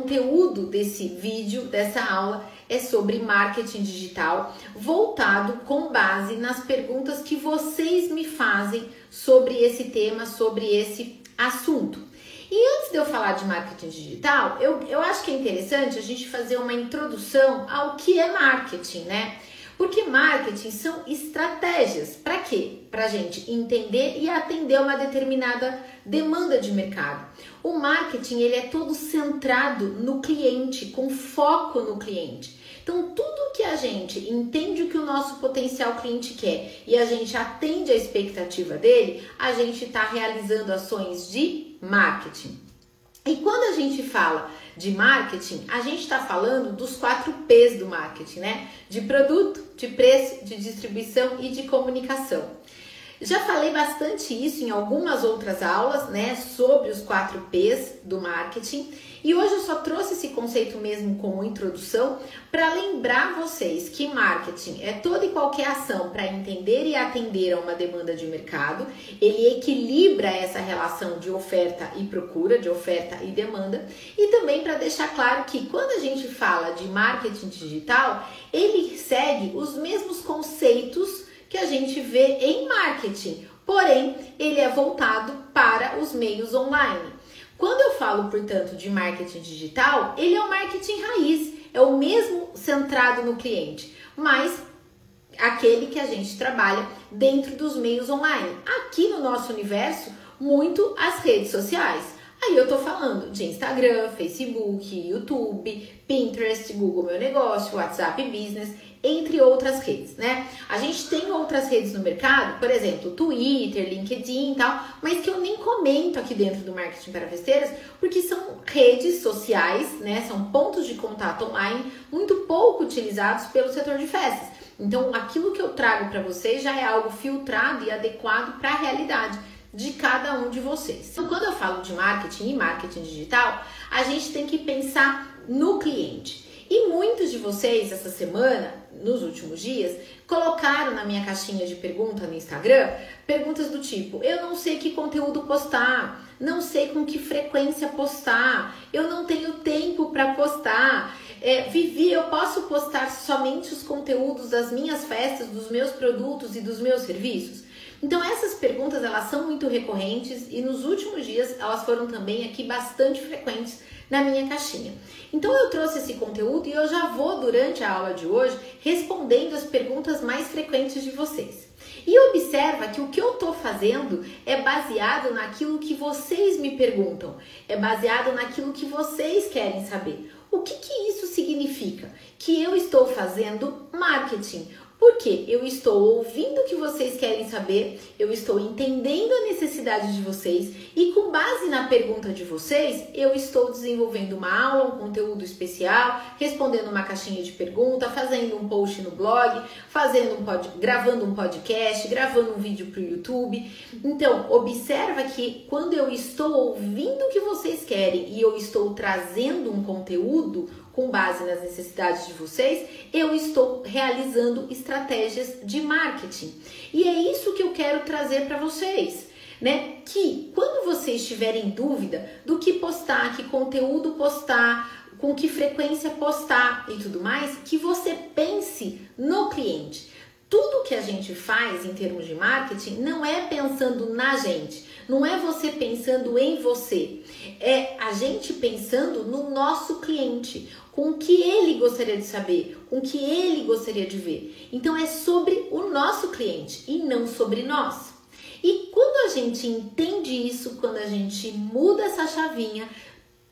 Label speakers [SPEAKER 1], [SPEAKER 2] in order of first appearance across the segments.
[SPEAKER 1] Conteúdo desse vídeo, dessa aula, é sobre marketing digital, voltado com base nas perguntas que vocês me fazem sobre esse tema, sobre esse assunto. E antes de eu falar de marketing digital, eu, eu acho que é interessante a gente fazer uma introdução ao que é marketing, né? Porque marketing são estratégias. Para quê? Para a gente entender e atender uma determinada demanda de mercado. O marketing ele é todo centrado no cliente, com foco no cliente. Então, tudo que a gente entende o que o nosso potencial cliente quer e a gente atende a expectativa dele, a gente está realizando ações de marketing. E quando a gente fala de marketing, a gente está falando dos quatro P's do marketing, né? De produto, de preço, de distribuição e de comunicação. Já falei bastante isso em algumas outras aulas, né, sobre os quatro P's do marketing. E hoje eu só trouxe esse conceito mesmo como introdução para lembrar vocês que marketing é toda e qualquer ação para entender e atender a uma demanda de mercado. Ele equilibra essa relação de oferta e procura, de oferta e demanda. E também para deixar claro que quando a gente fala de marketing digital, ele segue os mesmos conceitos que a gente vê em marketing, porém ele é voltado para os meios online. Quando eu falo, portanto, de marketing digital, ele é o marketing raiz, é o mesmo centrado no cliente, mas aquele que a gente trabalha dentro dos meios online. Aqui no nosso universo, muito as redes sociais. Aí eu tô falando de Instagram, Facebook, YouTube, Pinterest, Google Meu Negócio, WhatsApp Business entre outras redes, né? A gente tem outras redes no mercado, por exemplo, Twitter, LinkedIn e tal, mas que eu nem comento aqui dentro do marketing para festeiras, porque são redes sociais, né? São pontos de contato online muito pouco utilizados pelo setor de festas. Então, aquilo que eu trago para vocês já é algo filtrado e adequado para a realidade de cada um de vocês. Então, quando eu falo de marketing e marketing digital, a gente tem que pensar no cliente. E muitos de vocês essa semana, nos últimos dias, colocaram na minha caixinha de pergunta no Instagram perguntas do tipo: eu não sei que conteúdo postar, não sei com que frequência postar, eu não tenho tempo para postar. É, Vivi, eu posso postar somente os conteúdos das minhas festas, dos meus produtos e dos meus serviços? Então essas perguntas elas são muito recorrentes e nos últimos dias elas foram também aqui bastante frequentes na minha caixinha. Então eu trouxe esse conteúdo e eu já vou durante a aula de hoje respondendo as perguntas mais frequentes de vocês. E observa que o que eu estou fazendo é baseado naquilo que vocês me perguntam, é baseado naquilo que vocês querem saber. O que, que isso significa? Que eu estou fazendo marketing. Porque eu estou ouvindo o que vocês querem saber, eu estou entendendo a necessidade de vocês e com base na pergunta de vocês, eu estou desenvolvendo uma aula, um conteúdo especial, respondendo uma caixinha de pergunta, fazendo um post no blog, fazendo um pod, gravando um podcast, gravando um vídeo para o YouTube. Então, observa que quando eu estou ouvindo o que vocês querem e eu estou trazendo um conteúdo, com base nas necessidades de vocês, eu estou realizando estratégias de marketing. E é isso que eu quero trazer para vocês. Né? Que quando vocês tiverem dúvida do que postar, que conteúdo postar, com que frequência postar e tudo mais, que você pense no cliente. Tudo que a gente faz em termos de marketing não é pensando na gente, não é você pensando em você, é a gente pensando no nosso cliente, com o que ele gostaria de saber, com o que ele gostaria de ver. Então é sobre o nosso cliente e não sobre nós. E quando a gente entende isso, quando a gente muda essa chavinha,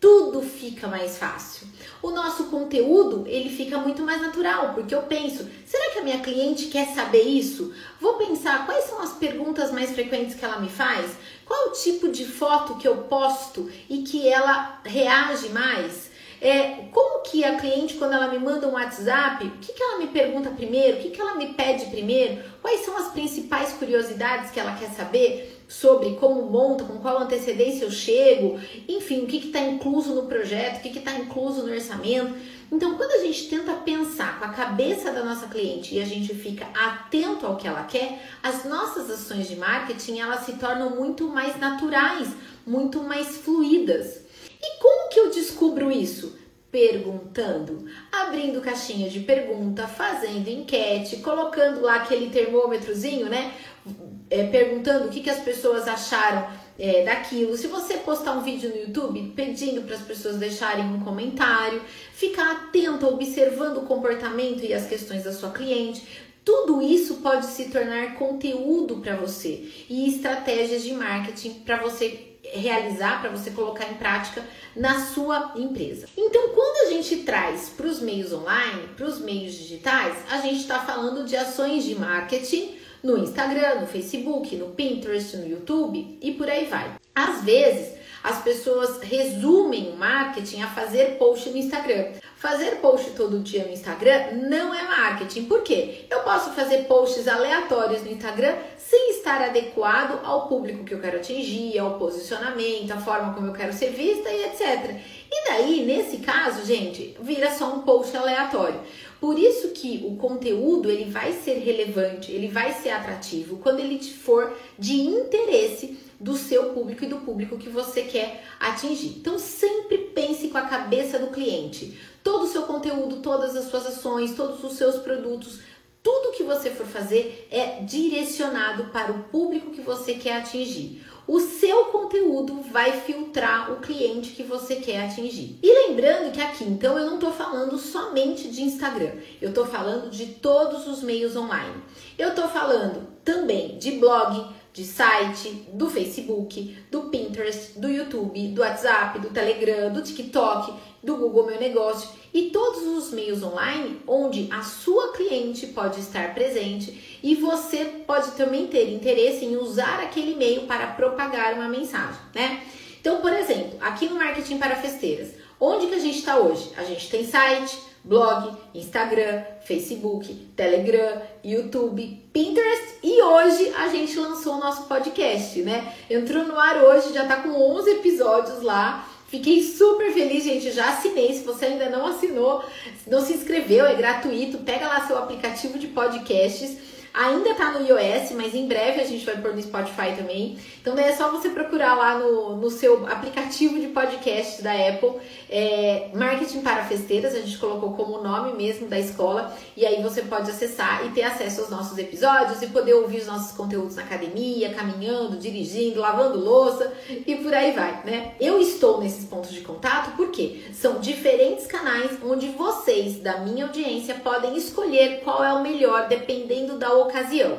[SPEAKER 1] tudo fica mais fácil. O nosso conteúdo, ele fica muito mais natural, porque eu penso, será que a minha cliente quer saber isso? Vou pensar quais são as perguntas mais frequentes que ela me faz? Qual o tipo de foto que eu posto e que ela reage mais? É, como que a cliente, quando ela me manda um WhatsApp, o que, que ela me pergunta primeiro? O que, que ela me pede primeiro? Quais são as principais curiosidades que ela quer saber sobre como monta, com qual antecedência eu chego, enfim, o que está incluso no projeto, o que está incluso no orçamento. Então, quando a gente tenta pensar com a cabeça da nossa cliente e a gente fica atento ao que ela quer, as nossas ações de marketing elas se tornam muito mais naturais, muito mais fluídas. E como que eu descubro isso? Perguntando, abrindo caixinha de pergunta, fazendo enquete, colocando lá aquele termômetrozinho, né? É, perguntando o que, que as pessoas acharam é, daquilo. Se você postar um vídeo no YouTube pedindo para as pessoas deixarem um comentário, ficar atento, observando o comportamento e as questões da sua cliente, tudo isso pode se tornar conteúdo para você e estratégias de marketing para você realizar, para você colocar em prática na sua empresa. Então, quando a gente traz para os meios online, para os meios digitais, a gente está falando de ações de marketing no Instagram, no Facebook, no Pinterest, no YouTube e por aí vai. Às vezes, as pessoas resumem o marketing a fazer post no Instagram. Fazer post todo dia no Instagram não é marketing. Por quê? Eu posso fazer posts aleatórios no Instagram sem estar adequado ao público que eu quero atingir, ao posicionamento, à forma como eu quero ser vista e etc. E daí, nesse caso, gente, vira só um post aleatório. Por isso que o conteúdo ele vai ser relevante, ele vai ser atrativo quando ele for de interesse do seu público e do público que você quer atingir. Então sempre pense com a cabeça do cliente. Todo o seu conteúdo, todas as suas ações, todos os seus produtos, tudo que você for fazer é direcionado para o público que você quer atingir. O seu conteúdo vai filtrar o cliente que você quer atingir. E lembrando que aqui, então, eu não estou falando somente de Instagram, eu estou falando de todos os meios online. Eu estou falando também de blog, de site, do Facebook, do Pinterest, do YouTube, do WhatsApp, do Telegram, do TikTok, do Google Meu Negócio e todos os meios online onde a sua cliente pode estar presente e você pode também ter interesse em usar aquele e-mail para propagar uma mensagem, né? Então, por exemplo, aqui no Marketing para Festeiras, onde que a gente está hoje? A gente tem site, blog, Instagram, Facebook, Telegram, YouTube, Pinterest e hoje a gente lançou o nosso podcast, né? Entrou no ar hoje, já tá com 11 episódios lá. Fiquei super feliz, gente. Já assinei. Se você ainda não assinou, não se inscreveu, é gratuito. Pega lá seu aplicativo de podcasts Ainda tá no iOS, mas em breve a gente vai pôr no Spotify também. Então daí é só você procurar lá no, no seu aplicativo de podcast da Apple, é, Marketing para Festeiras, a gente colocou como nome mesmo da escola, e aí você pode acessar e ter acesso aos nossos episódios e poder ouvir os nossos conteúdos na academia, caminhando, dirigindo, lavando louça e por aí vai, né? Eu estou nesses pontos de contato porque são diferentes canais onde vocês da minha audiência podem escolher qual é o melhor dependendo da ocasião.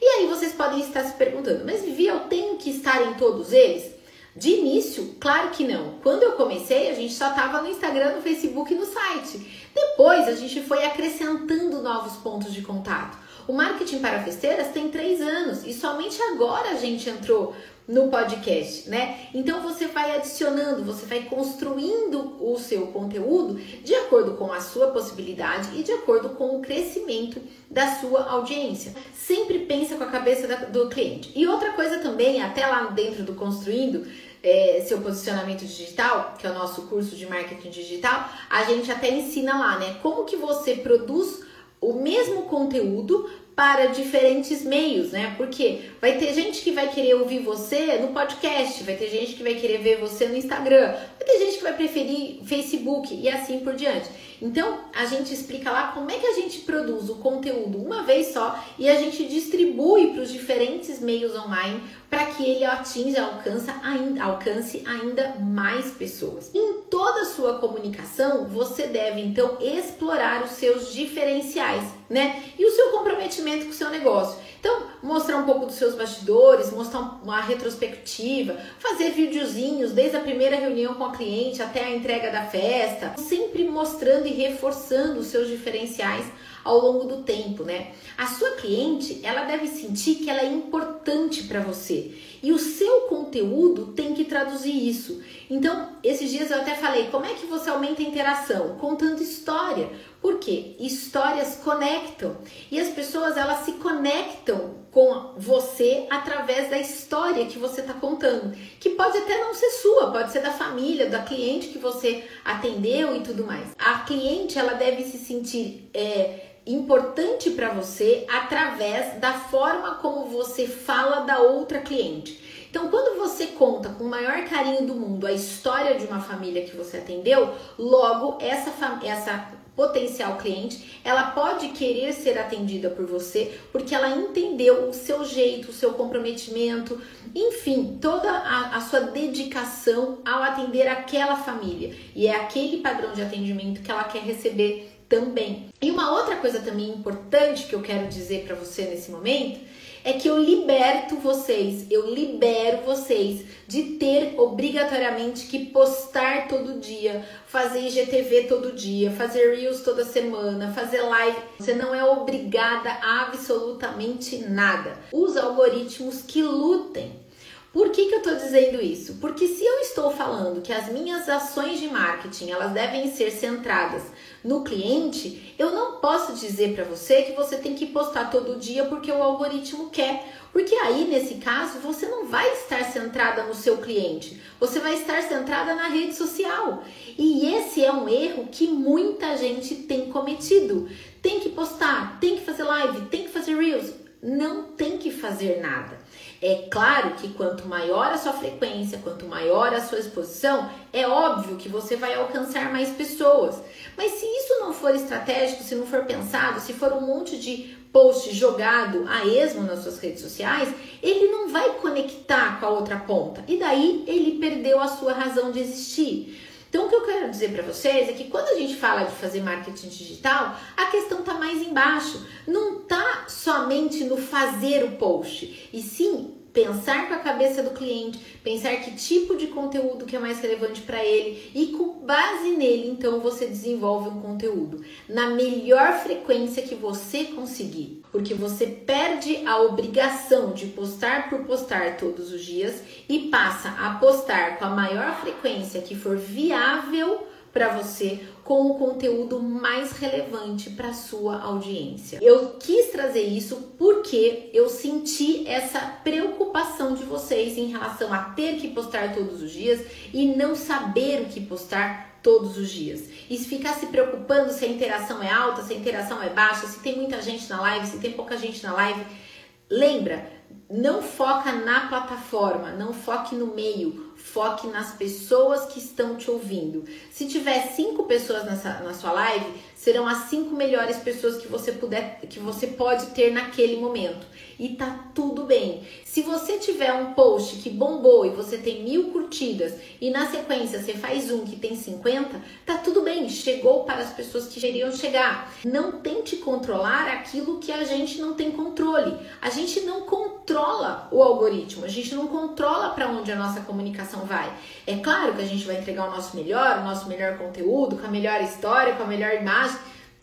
[SPEAKER 1] E aí vocês podem estar se perguntando, mas Vivi, eu tenho que estar em todos eles? De início, claro que não. Quando eu comecei, a gente só estava no Instagram, no Facebook e no site. Depois, a gente foi acrescentando novos pontos de contato. O marketing para festeiras tem três anos e somente agora a gente entrou no podcast, né? Então você vai adicionando, você vai construindo o seu conteúdo de acordo com a sua possibilidade e de acordo com o crescimento da sua audiência. Sempre pensa com a cabeça do cliente. E outra coisa também, até lá dentro do construindo, é, seu posicionamento digital, que é o nosso curso de marketing digital, a gente até ensina lá, né? Como que você produz o mesmo conteúdo para diferentes meios, né? Porque vai ter gente que vai querer ouvir você no podcast, vai ter gente que vai querer ver você no Instagram, vai ter gente que vai preferir Facebook e assim por diante. Então, a gente explica lá como é que a gente produz o conteúdo uma vez só e a gente distribui para os diferentes meios online para que ele atinja, alcance ainda, alcance ainda mais pessoas. Em toda a sua comunicação, você deve então explorar os seus diferenciais, né? E o seu comprometimento com o seu negócio. Então, mostrar um pouco dos seus bastidores, mostrar uma retrospectiva, fazer videozinhos desde a primeira reunião com a cliente até a entrega da festa, sempre mostrando e reforçando os seus diferenciais ao longo do tempo, né? A sua cliente, ela deve sentir que ela é importante para você e o seu conteúdo tem que traduzir isso. Então, esses dias eu até falei, como é que você aumenta a interação? Contando história. Por quê? Histórias conectam e as pessoas elas se conectam com você através da história que você está contando, que pode até não ser sua, pode ser da família, da cliente que você atendeu e tudo mais. A cliente ela deve se sentir é, importante para você através da forma como você fala da outra cliente. Então, quando você conta com o maior carinho do mundo a história de uma família que você atendeu, logo essa, essa potencial cliente, ela pode querer ser atendida por você porque ela entendeu o seu jeito, o seu comprometimento, enfim, toda a, a, sua dedicação ao atender aquela família. E é aquele padrão de atendimento que ela quer receber também. E uma outra coisa também importante que eu quero dizer para você nesse momento é que eu liberto vocês, eu libero vocês de ter obrigatoriamente que postar todo dia, fazer IGTV todo dia, fazer Reels toda semana, fazer live. Você não é obrigada a absolutamente nada. Os algoritmos que lutem por que, que eu estou dizendo isso? Porque se eu estou falando que as minhas ações de marketing elas devem ser centradas no cliente, eu não posso dizer para você que você tem que postar todo dia porque o algoritmo quer. Porque aí, nesse caso, você não vai estar centrada no seu cliente, você vai estar centrada na rede social. E esse é um erro que muita gente tem cometido. Tem que postar, tem que fazer live, tem que fazer reels. Não tem que fazer nada. É claro que quanto maior a sua frequência, quanto maior a sua exposição, é óbvio que você vai alcançar mais pessoas. Mas se isso não for estratégico, se não for pensado, se for um monte de post jogado a esmo nas suas redes sociais, ele não vai conectar com a outra ponta. E daí ele perdeu a sua razão de existir. Então, o que eu quero dizer para vocês é que quando a gente fala de fazer marketing digital, a questão está mais embaixo. Não está somente no fazer o post, e sim pensar com a cabeça do cliente, pensar que tipo de conteúdo que é mais relevante para ele e com base nele, então você desenvolve um conteúdo na melhor frequência que você conseguir, porque você perde a obrigação de postar por postar todos os dias e passa a postar com a maior frequência que for viável para você com o conteúdo mais relevante para sua audiência. Eu quis trazer isso porque eu senti essa preocupação de vocês em relação a ter que postar todos os dias e não saber o que postar todos os dias. E ficar se preocupando se a interação é alta, se a interação é baixa, se tem muita gente na live, se tem pouca gente na live. Lembra, não foca na plataforma, não foque no meio, foque nas pessoas que estão te ouvindo. Se tiver cinco pessoas nessa, na sua live, serão as cinco melhores pessoas que você puder, que você pode ter naquele momento. E tá tudo bem. Se você tiver um post que bombou e você tem mil curtidas e na sequência você faz um que tem 50, tá tudo bem. Chegou para as pessoas que deveriam chegar. Não tente controlar aquilo que a gente não tem controle. A gente não controla o algoritmo. A gente não controla para onde a nossa comunicação vai. É claro que a gente vai entregar o nosso melhor, o nosso melhor conteúdo, com a melhor história, com a melhor imagem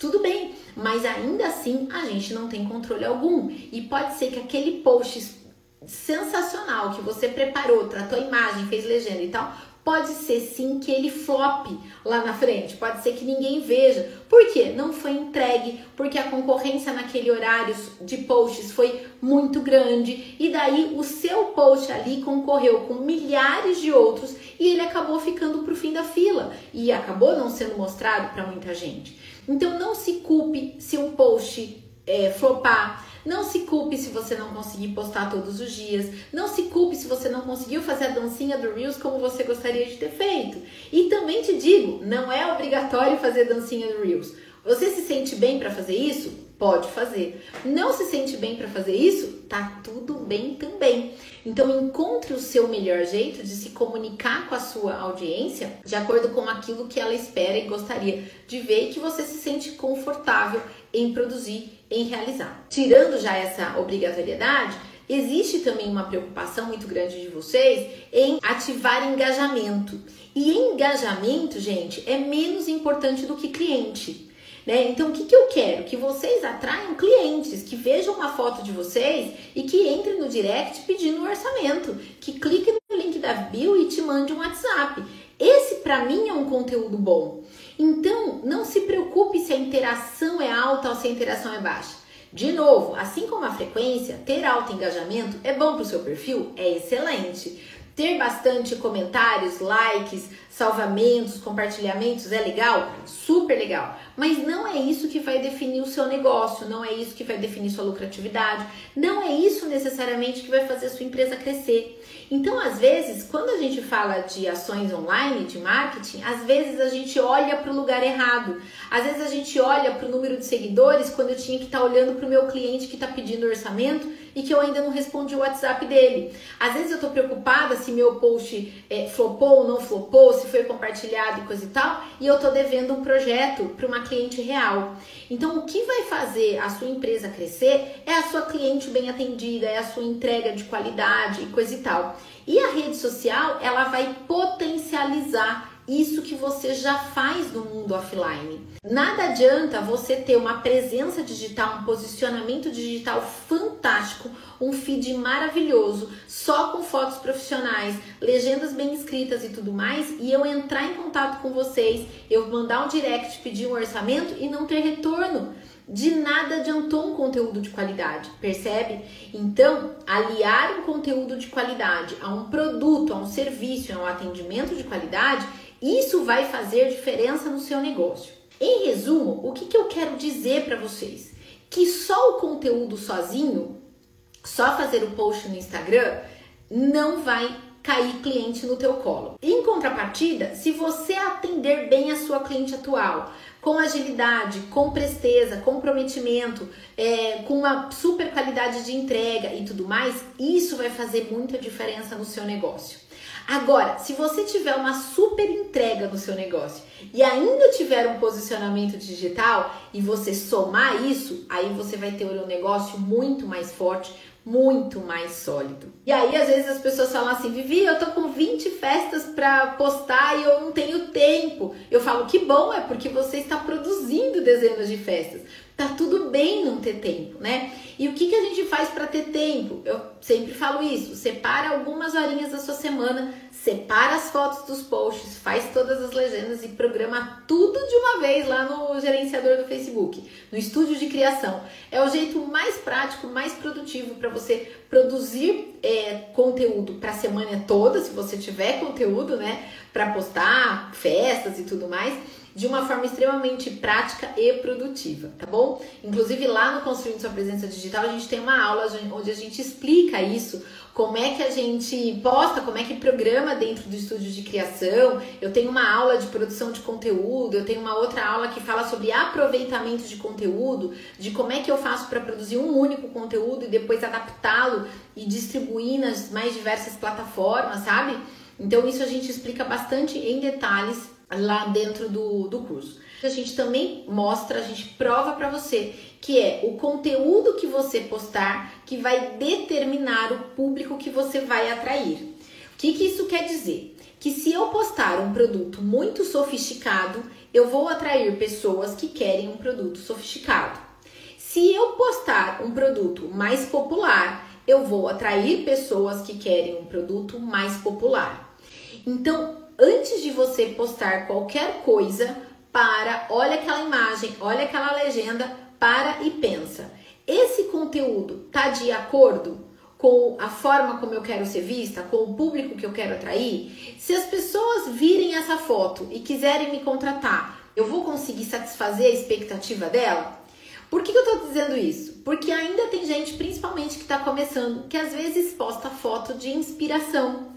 [SPEAKER 1] tudo bem, mas ainda assim a gente não tem controle algum. E pode ser que aquele post sensacional que você preparou, tratou a imagem, fez legenda e tal, pode ser sim que ele flop lá na frente, pode ser que ninguém veja. Por quê? Não foi entregue, porque a concorrência naquele horário de posts foi muito grande e daí o seu post ali concorreu com milhares de outros e ele acabou ficando pro fim da fila e acabou não sendo mostrado para muita gente. Então não se culpe se um post é, flopar. Não se culpe se você não conseguir postar todos os dias. Não se culpe se você não conseguiu fazer a dancinha do Reels como você gostaria de ter feito. E também te digo, não é obrigatório fazer dancinha do Reels. Você se sente bem para fazer isso? Pode fazer. Não se sente bem para fazer isso? Tá tudo bem também. Então encontre o seu melhor jeito de se comunicar com a sua audiência de acordo com aquilo que ela espera e gostaria de ver e que você se sente confortável em produzir, em realizar. Tirando já essa obrigatoriedade, existe também uma preocupação muito grande de vocês em ativar engajamento. E engajamento, gente, é menos importante do que cliente. Né? Então, o que, que eu quero? Que vocês atraiam clientes, que vejam uma foto de vocês e que entrem no direct pedindo um orçamento, que cliquem no link da bio e te mande um WhatsApp. Esse, para mim, é um conteúdo bom. Então, não se preocupe se a interação é alta ou se a interação é baixa. De novo, assim como a frequência, ter alto engajamento é bom para o seu perfil? É excelente. Ter bastante comentários, likes, salvamentos, compartilhamentos é legal? Super legal. Mas não é isso que vai definir o seu negócio, não é isso que vai definir sua lucratividade, não é isso necessariamente que vai fazer a sua empresa crescer. Então, às vezes, quando a gente fala de ações online, de marketing, às vezes a gente olha para o lugar errado. Às vezes a gente olha para o número de seguidores quando eu tinha que estar tá olhando para o meu cliente que está pedindo orçamento e que eu ainda não respondi o WhatsApp dele. Às vezes eu estou preocupada se meu post é, flopou ou não flopou, se foi compartilhado e coisa e tal, e eu estou devendo um projeto para uma cliente real. Então, o que vai fazer a sua empresa crescer é a sua cliente bem atendida, é a sua entrega de qualidade e coisa e tal. E a rede social, ela vai potencializar isso que você já faz no mundo offline. Nada adianta você ter uma presença digital, um posicionamento digital fantástico, um feed maravilhoso, só com fotos profissionais, legendas bem escritas e tudo mais, e eu entrar em contato com vocês, eu mandar um direct, pedir um orçamento e não ter retorno de nada adiantou um conteúdo de qualidade, percebe? Então, aliar um conteúdo de qualidade a um produto, a um serviço, a um atendimento de qualidade isso vai fazer diferença no seu negócio. Em resumo, o que, que eu quero dizer para vocês? Que só o conteúdo sozinho, só fazer o post no Instagram, não vai cair cliente no teu colo. Em contrapartida, se você atender bem a sua cliente atual, com agilidade, com presteza, comprometimento, é, com uma super qualidade de entrega e tudo mais, isso vai fazer muita diferença no seu negócio. Agora, se você tiver uma super entrega no seu negócio e ainda tiver um posicionamento digital e você somar isso, aí você vai ter um negócio muito mais forte, muito mais sólido. E aí, às vezes, as pessoas falam assim: Vivi, eu tô com 20 festas para postar e eu não tenho tempo. Eu falo: que bom, é porque você está produzindo dezenas de festas. Tá tudo bem não ter tempo, né? E o que, que a gente faz para ter tempo? Eu sempre falo isso: separa algumas horinhas da sua semana, separa as fotos dos posts, faz todas as legendas e programa tudo de uma vez lá no gerenciador do Facebook, no estúdio de criação. É o jeito mais prático, mais produtivo para você produzir é, conteúdo para a semana toda, se você tiver conteúdo, né, para postar, festas e tudo mais de uma forma extremamente prática e produtiva, tá bom? Inclusive lá no Construindo Sua Presença Digital a gente tem uma aula onde a gente explica isso, como é que a gente posta, como é que programa dentro do estúdio de criação. Eu tenho uma aula de produção de conteúdo, eu tenho uma outra aula que fala sobre aproveitamento de conteúdo, de como é que eu faço para produzir um único conteúdo e depois adaptá-lo e distribuir nas mais diversas plataformas, sabe? Então isso a gente explica bastante em detalhes lá dentro do, do curso. A gente também mostra, a gente prova para você que é o conteúdo que você postar que vai determinar o público que você vai atrair. O que, que isso quer dizer? Que se eu postar um produto muito sofisticado, eu vou atrair pessoas que querem um produto sofisticado. Se eu postar um produto mais popular, eu vou atrair pessoas que querem um produto mais popular. Então, antes de você postar qualquer coisa, para, olha aquela imagem, olha aquela legenda, para e pensa. Esse conteúdo tá de acordo com a forma como eu quero ser vista, com o público que eu quero atrair? Se as pessoas virem essa foto e quiserem me contratar, eu vou conseguir satisfazer a expectativa dela? Por que, que eu tô dizendo isso? Porque ainda tem gente, principalmente que está começando, que às vezes posta foto de inspiração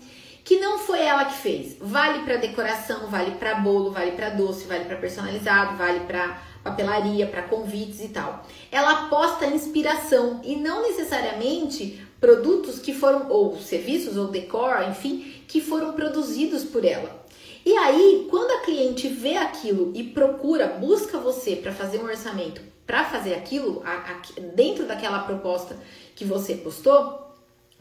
[SPEAKER 1] que não foi ela que fez. Vale para decoração, vale para bolo, vale para doce, vale para personalizado, vale para papelaria, para convites e tal. Ela aposta inspiração e não necessariamente produtos que foram ou serviços ou decor, enfim, que foram produzidos por ela. E aí, quando a cliente vê aquilo e procura, busca você para fazer um orçamento para fazer aquilo a, a, dentro daquela proposta que você postou,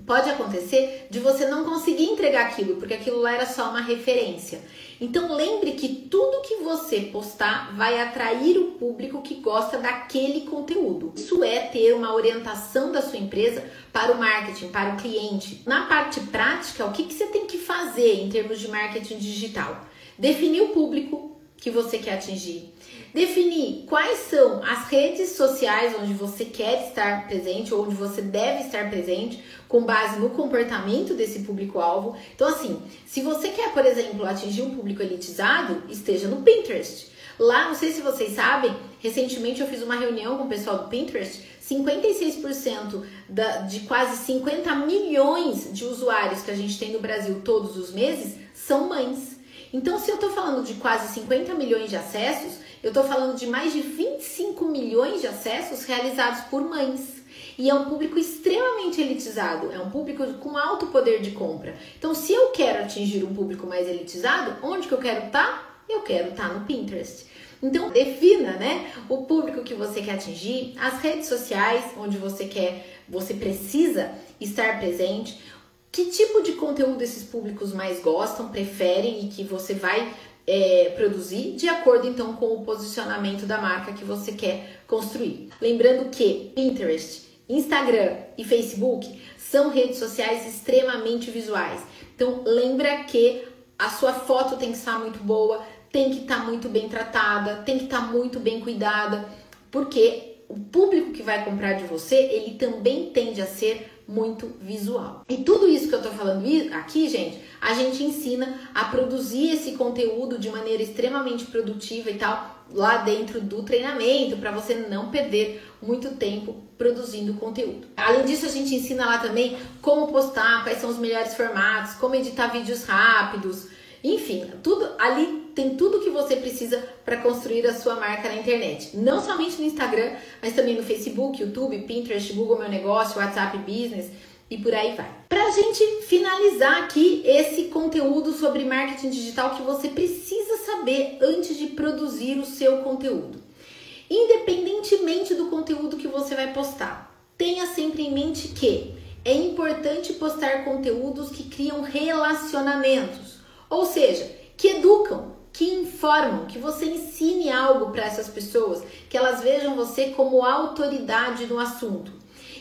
[SPEAKER 1] pode acontecer de você não conseguir entregar aquilo, porque aquilo lá era só uma referência. Então lembre que tudo que você postar vai atrair o público que gosta daquele conteúdo. Isso é ter uma orientação da sua empresa para o marketing, para o cliente. Na parte prática, o que, que você tem que fazer em termos de marketing digital? Definir o público, que você quer atingir. Definir quais são as redes sociais onde você quer estar presente, ou onde você deve estar presente, com base no comportamento desse público-alvo. Então, assim, se você quer, por exemplo, atingir um público elitizado, esteja no Pinterest. Lá, não sei se vocês sabem, recentemente eu fiz uma reunião com o pessoal do Pinterest. 56% da, de quase 50 milhões de usuários que a gente tem no Brasil todos os meses são mães. Então, se eu estou falando de quase 50 milhões de acessos, eu estou falando de mais de 25 milhões de acessos realizados por mães. E é um público extremamente elitizado, é um público com alto poder de compra. Então, se eu quero atingir um público mais elitizado, onde que eu quero estar? Tá? Eu quero estar tá no Pinterest. Então, defina, né, o público que você quer atingir, as redes sociais onde você quer, você precisa estar presente, que tipo de conteúdo esses públicos mais gostam, preferem e que você vai é, produzir de acordo então com o posicionamento da marca que você quer construir. Lembrando que Pinterest, Instagram e Facebook são redes sociais extremamente visuais. Então lembra que a sua foto tem que estar muito boa, tem que estar muito bem tratada, tem que estar muito bem cuidada, porque o público que vai comprar de você, ele também tende a ser muito visual. E tudo isso que eu tô falando aqui, gente, a gente ensina a produzir esse conteúdo de maneira extremamente produtiva e tal, lá dentro do treinamento, para você não perder muito tempo produzindo conteúdo. Além disso, a gente ensina lá também como postar, quais são os melhores formatos, como editar vídeos rápidos, enfim, tudo ali tem tudo que você precisa para construir a sua marca na internet. Não somente no Instagram, mas também no Facebook, YouTube, Pinterest, Google Meu Negócio, WhatsApp Business e por aí vai. Para a gente finalizar aqui esse conteúdo sobre marketing digital que você precisa saber antes de produzir o seu conteúdo. Independentemente do conteúdo que você vai postar, tenha sempre em mente que é importante postar conteúdos que criam relacionamentos ou seja, que educam, que informam, que você ensine algo para essas pessoas, que elas vejam você como autoridade no assunto,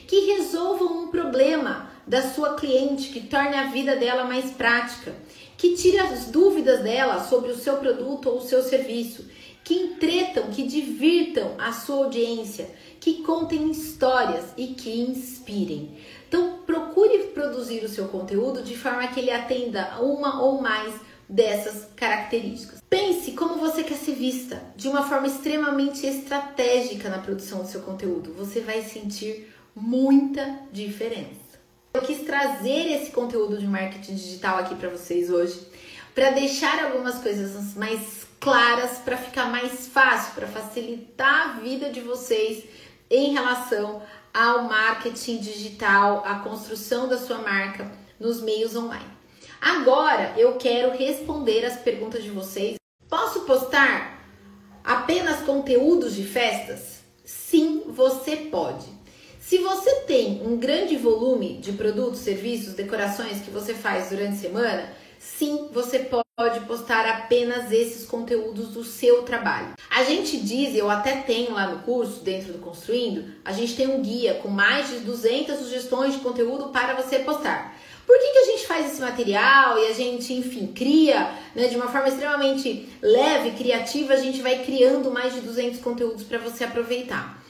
[SPEAKER 1] que resolvam um problema da sua cliente, que torne a vida dela mais prática, que tire as dúvidas dela sobre o seu produto ou o seu serviço, que entretam, que divirtam a sua audiência, que contem histórias e que inspirem. Então, procure produzir o seu conteúdo de forma que ele atenda uma ou mais dessas características. Pense como você quer ser vista, de uma forma extremamente estratégica na produção do seu conteúdo. Você vai sentir muita diferença. Eu quis trazer esse conteúdo de marketing digital aqui para vocês hoje, para deixar algumas coisas mais claras, para ficar mais fácil, para facilitar a vida de vocês em relação ao marketing digital, a construção da sua marca nos meios online. Agora eu quero responder as perguntas de vocês. Posso postar apenas conteúdos de festas? Sim, você pode. Se você tem um grande volume de produtos, serviços, decorações que você faz durante a semana, sim, você pode postar apenas esses conteúdos do seu trabalho. A gente diz, eu até tenho lá no curso, dentro do Construindo, a gente tem um guia com mais de 200 sugestões de conteúdo para você postar. Por que, que a gente faz esse material e a gente, enfim, cria né, de uma forma extremamente leve, criativa, a gente vai criando mais de 200 conteúdos para você aproveitar.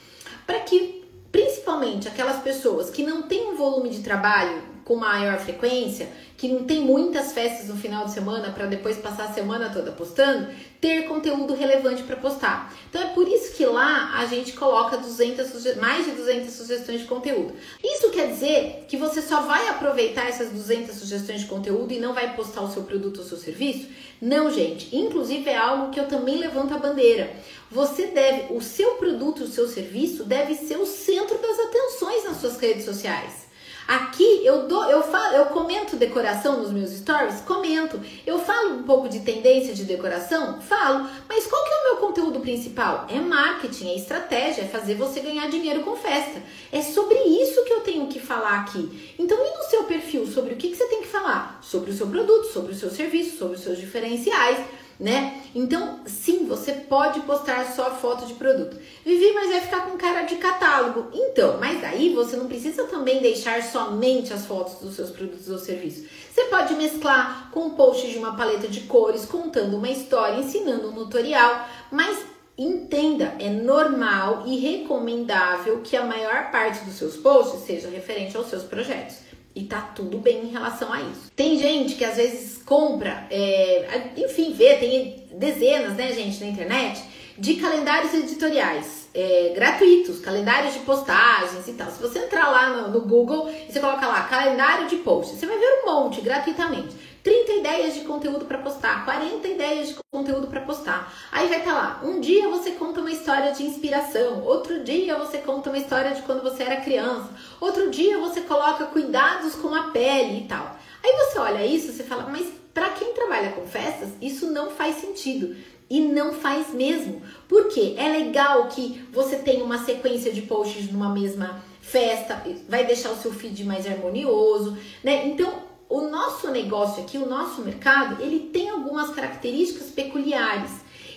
[SPEAKER 1] Para que, principalmente, aquelas pessoas que não têm um volume de trabalho com maior frequência, que não tem muitas festas no final de semana para depois passar a semana toda postando, ter conteúdo relevante para postar. Então é por isso que lá a gente coloca 200 mais de 200 sugestões de conteúdo. Isso quer dizer que você só vai aproveitar essas 200 sugestões de conteúdo e não vai postar o seu produto ou seu serviço? Não, gente. Inclusive é algo que eu também levanto a bandeira. Você deve, o seu produto, o seu serviço deve ser o centro das atenções nas suas redes sociais. Aqui eu dou, eu falo, eu comento decoração nos meus stories, comento. Eu falo um pouco de tendência de decoração, falo. Mas qual que é o meu conteúdo principal? É marketing, é estratégia, é fazer você ganhar dinheiro com festa. É sobre isso que eu tenho que falar aqui. Então, e no seu perfil, sobre o que, que você tem que falar? Sobre o seu produto, sobre o seu serviço, sobre os seus diferenciais né? Então, sim, você pode postar só foto de produto. Vivi, mas vai ficar com cara de catálogo. Então, mas aí você não precisa também deixar somente as fotos dos seus produtos ou serviços. Você pode mesclar com posts de uma paleta de cores, contando uma história, ensinando um tutorial, mas entenda, é normal e recomendável que a maior parte dos seus posts seja referente aos seus projetos. E tá tudo bem em relação a isso. Tem gente que às vezes compra, é, enfim, vê, tem dezenas, né, gente, na internet, de calendários editoriais é, gratuitos, calendários de postagens e tal. Se você entrar lá no, no, Google e você coloca lá calendário de posts, você vai ver um monte gratuitamente. 30 ideias de conteúdo para postar, 40 ideias de conteúdo para postar. Aí vai estar tá lá, um dia você conta uma história de inspiração, outro dia você conta uma história de quando você era criança, outro dia você coloca cuidados com a pele e tal. Aí você olha isso você fala, mas para quem trabalha com festas, isso não faz sentido. E não faz mesmo. Porque é legal que você tenha uma sequência de posts numa mesma festa, vai deixar o seu feed mais harmonioso, né? Então, o nosso negócio aqui, o nosso mercado, ele tem algumas características peculiares.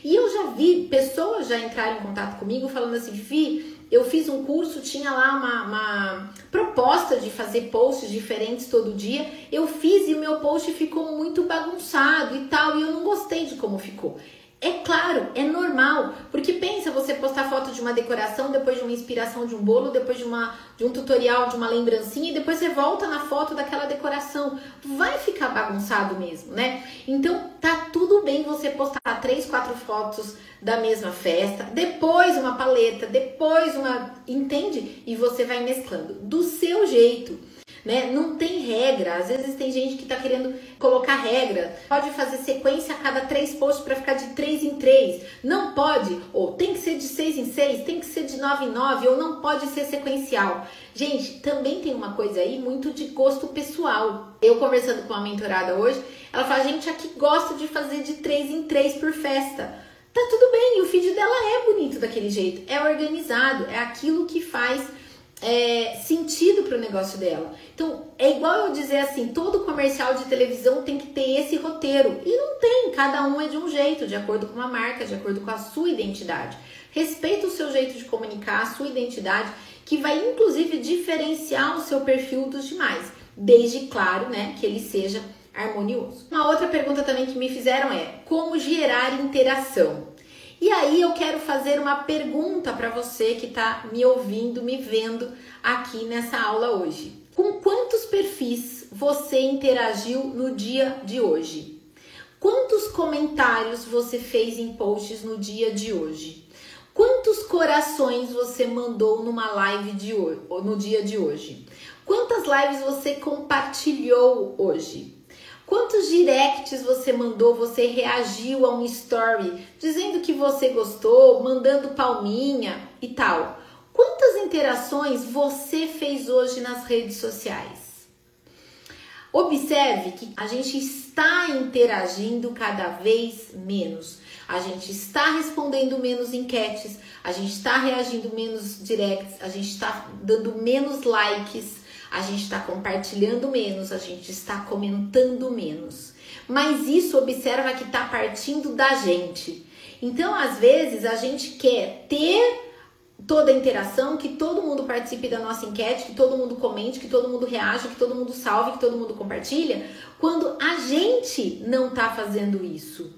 [SPEAKER 1] E eu já vi pessoas já entrarem em contato comigo falando assim, Vi, eu fiz um curso, tinha lá uma, uma, proposta de fazer posts diferentes todo dia. Eu fiz e o meu post ficou muito bagunçado e tal, e eu não gostei de como ficou. É claro, é normal, porque pensa você postar foto de uma decoração, depois de uma inspiração de um bolo, depois de, uma, de um tutorial, de uma lembrancinha, e depois você volta na foto daquela decoração. Vai ficar bagunçado mesmo, né? Então tá tudo bem você postar três, quatro fotos da mesma festa, depois uma paleta, depois uma. Entende? E você vai mesclando do seu jeito né? Não tem regra. Às vezes tem gente que tá querendo colocar regra. Pode fazer sequência a cada três posts para ficar de três em três. Não pode. Ou tem que ser de seis em seis, tem que ser de nove em nove, ou não pode ser sequencial. Gente, também tem uma coisa aí muito de gosto pessoal. Eu conversando com uma mentorada hoje, ela fala, gente, aqui gosta de fazer de três em três por festa. Tá tudo bem, o feed dela é bonito daquele jeito, é organizado, é aquilo que faz é, sentido para o negócio dela. Então, é igual eu dizer assim: todo comercial de televisão tem que ter esse roteiro. E não tem, cada um é de um jeito, de acordo com uma marca, de acordo com a sua identidade. Respeita o seu jeito de comunicar, a sua identidade, que vai inclusive diferenciar o seu perfil dos demais, desde claro, né, que ele seja harmonioso. Uma outra pergunta também que me fizeram é: como gerar interação? E aí eu quero fazer uma pergunta para você que está me ouvindo, me vendo aqui nessa aula hoje. Com quantos perfis você interagiu no dia de hoje? Quantos comentários você fez em posts no dia de hoje? Quantos corações você mandou numa live de hoje, no dia de hoje? Quantas lives você compartilhou hoje? Quantos directs você mandou, você reagiu a um story dizendo que você gostou, mandando palminha e tal? Quantas interações você fez hoje nas redes sociais? Observe que a gente está interagindo cada vez menos. A gente está respondendo menos enquetes, a gente está reagindo menos directs, a gente está dando menos likes a gente está compartilhando menos, a gente está comentando menos. Mas isso observa que está partindo da gente. Então, às vezes, a gente quer ter toda a interação, que todo mundo participe da nossa enquete, que todo mundo comente, que todo mundo reaja, que todo mundo salve, que todo mundo compartilha, quando a gente não está fazendo isso.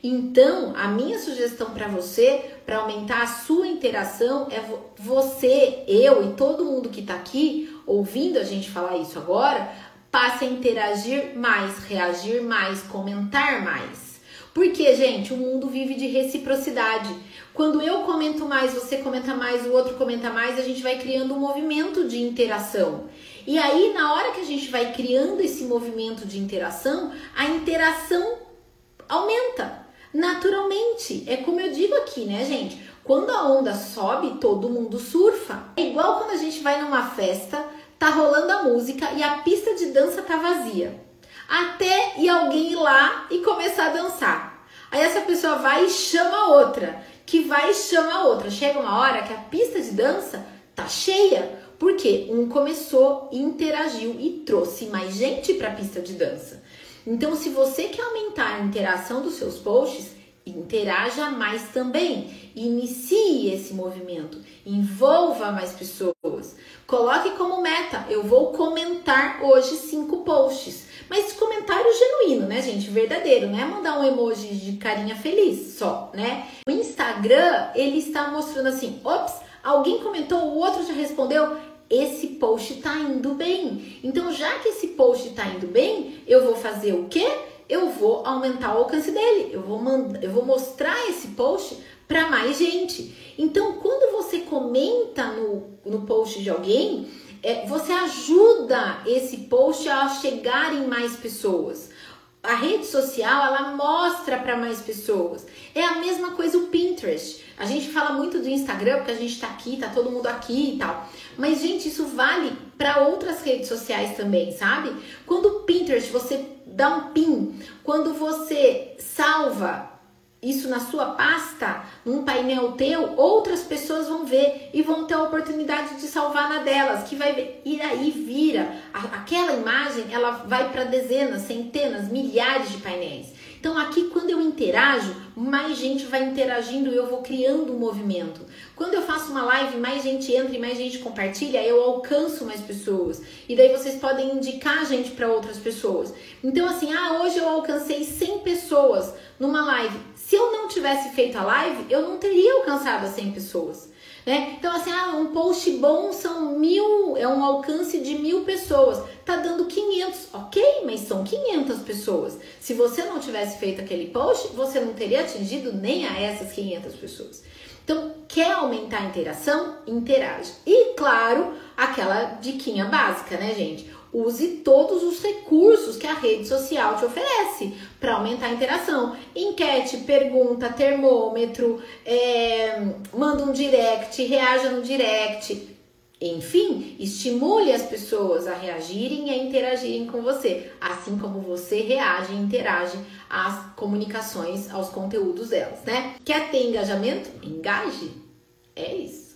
[SPEAKER 1] Então, a minha sugestão para você, para aumentar a sua interação, é você, eu e todo mundo que está aqui ouvindo a gente falar isso agora, passe a interagir mais, reagir mais, comentar mais. Porque, gente, o mundo vive de reciprocidade. Quando eu comento mais, você comenta mais, o outro comenta mais, a gente vai criando um movimento de interação. E aí, na hora que a gente vai criando esse movimento de interação, a interação aumenta naturalmente. É como eu digo aqui, né, gente? Quando a onda sobe, todo mundo surfa. É igual quando a gente vai numa festa, tá rolando a música e a pista de dança tá vazia. Até ir alguém ir lá e começar a dançar. Aí essa pessoa vai e chama outra, que vai e chama outra. Chega uma hora que a pista de dança tá cheia, porque um começou, interagiu e trouxe mais gente para a pista de dança. Então, se você quer aumentar a interação dos seus posts, interaja mais também. Inicie esse movimento, envolva mais pessoas. Coloque como meta: eu vou comentar hoje cinco posts. Mas comentário genuíno, né, gente? Verdadeiro, não é mandar um emoji de carinha feliz só, né? O Instagram, ele está mostrando assim, ops, alguém comentou, o outro já respondeu, esse post tá indo bem. Então, já que esse post tá indo bem, eu vou fazer o quê? Eu vou aumentar o alcance dele. Eu vou mandar, eu vou mostrar esse post para mais gente. Então, quando você comenta no, no post de alguém, é, você ajuda esse post a chegar em mais pessoas. A rede social ela mostra para mais pessoas. É a mesma coisa o Pinterest. A gente fala muito do Instagram porque a gente tá aqui, tá todo mundo aqui e tal. Mas gente, isso vale para outras redes sociais também, sabe? Quando o Pinterest você dá um pin, quando você salva isso na sua pasta, num painel teu, outras pessoas vão ver e vão ter a oportunidade de salvar na delas, que vai ver, e aí vira aquela imagem, ela vai para dezenas, centenas, milhares de painéis. Então aqui quando eu interajo, mais gente vai interagindo e eu vou criando um movimento. Quando eu faço uma live, mais gente entra e mais gente compartilha, eu alcanço mais pessoas. E daí vocês podem indicar gente para outras pessoas. Então assim, ah, hoje eu alcancei 100 pessoas numa live. Se eu não tivesse feito a live, eu não teria alcançado as 100 pessoas. Né? Então, assim, ah, um post bom são mil, é um alcance de mil pessoas. Tá dando 500, ok, mas são 500 pessoas. Se você não tivesse feito aquele post, você não teria atingido nem a essas 500 pessoas. Então, quer aumentar a interação? Interage. E, claro, aquela diquinha básica, né, gente? Use todos os recursos que a rede social te oferece para aumentar a interação. Enquete, pergunta, termômetro, é, manda um direct, reaja no direct. Enfim, estimule as pessoas a reagirem e a interagirem com você, assim como você reage e interage às comunicações, aos conteúdos delas, né? Quer ter engajamento? Engaje. É isso.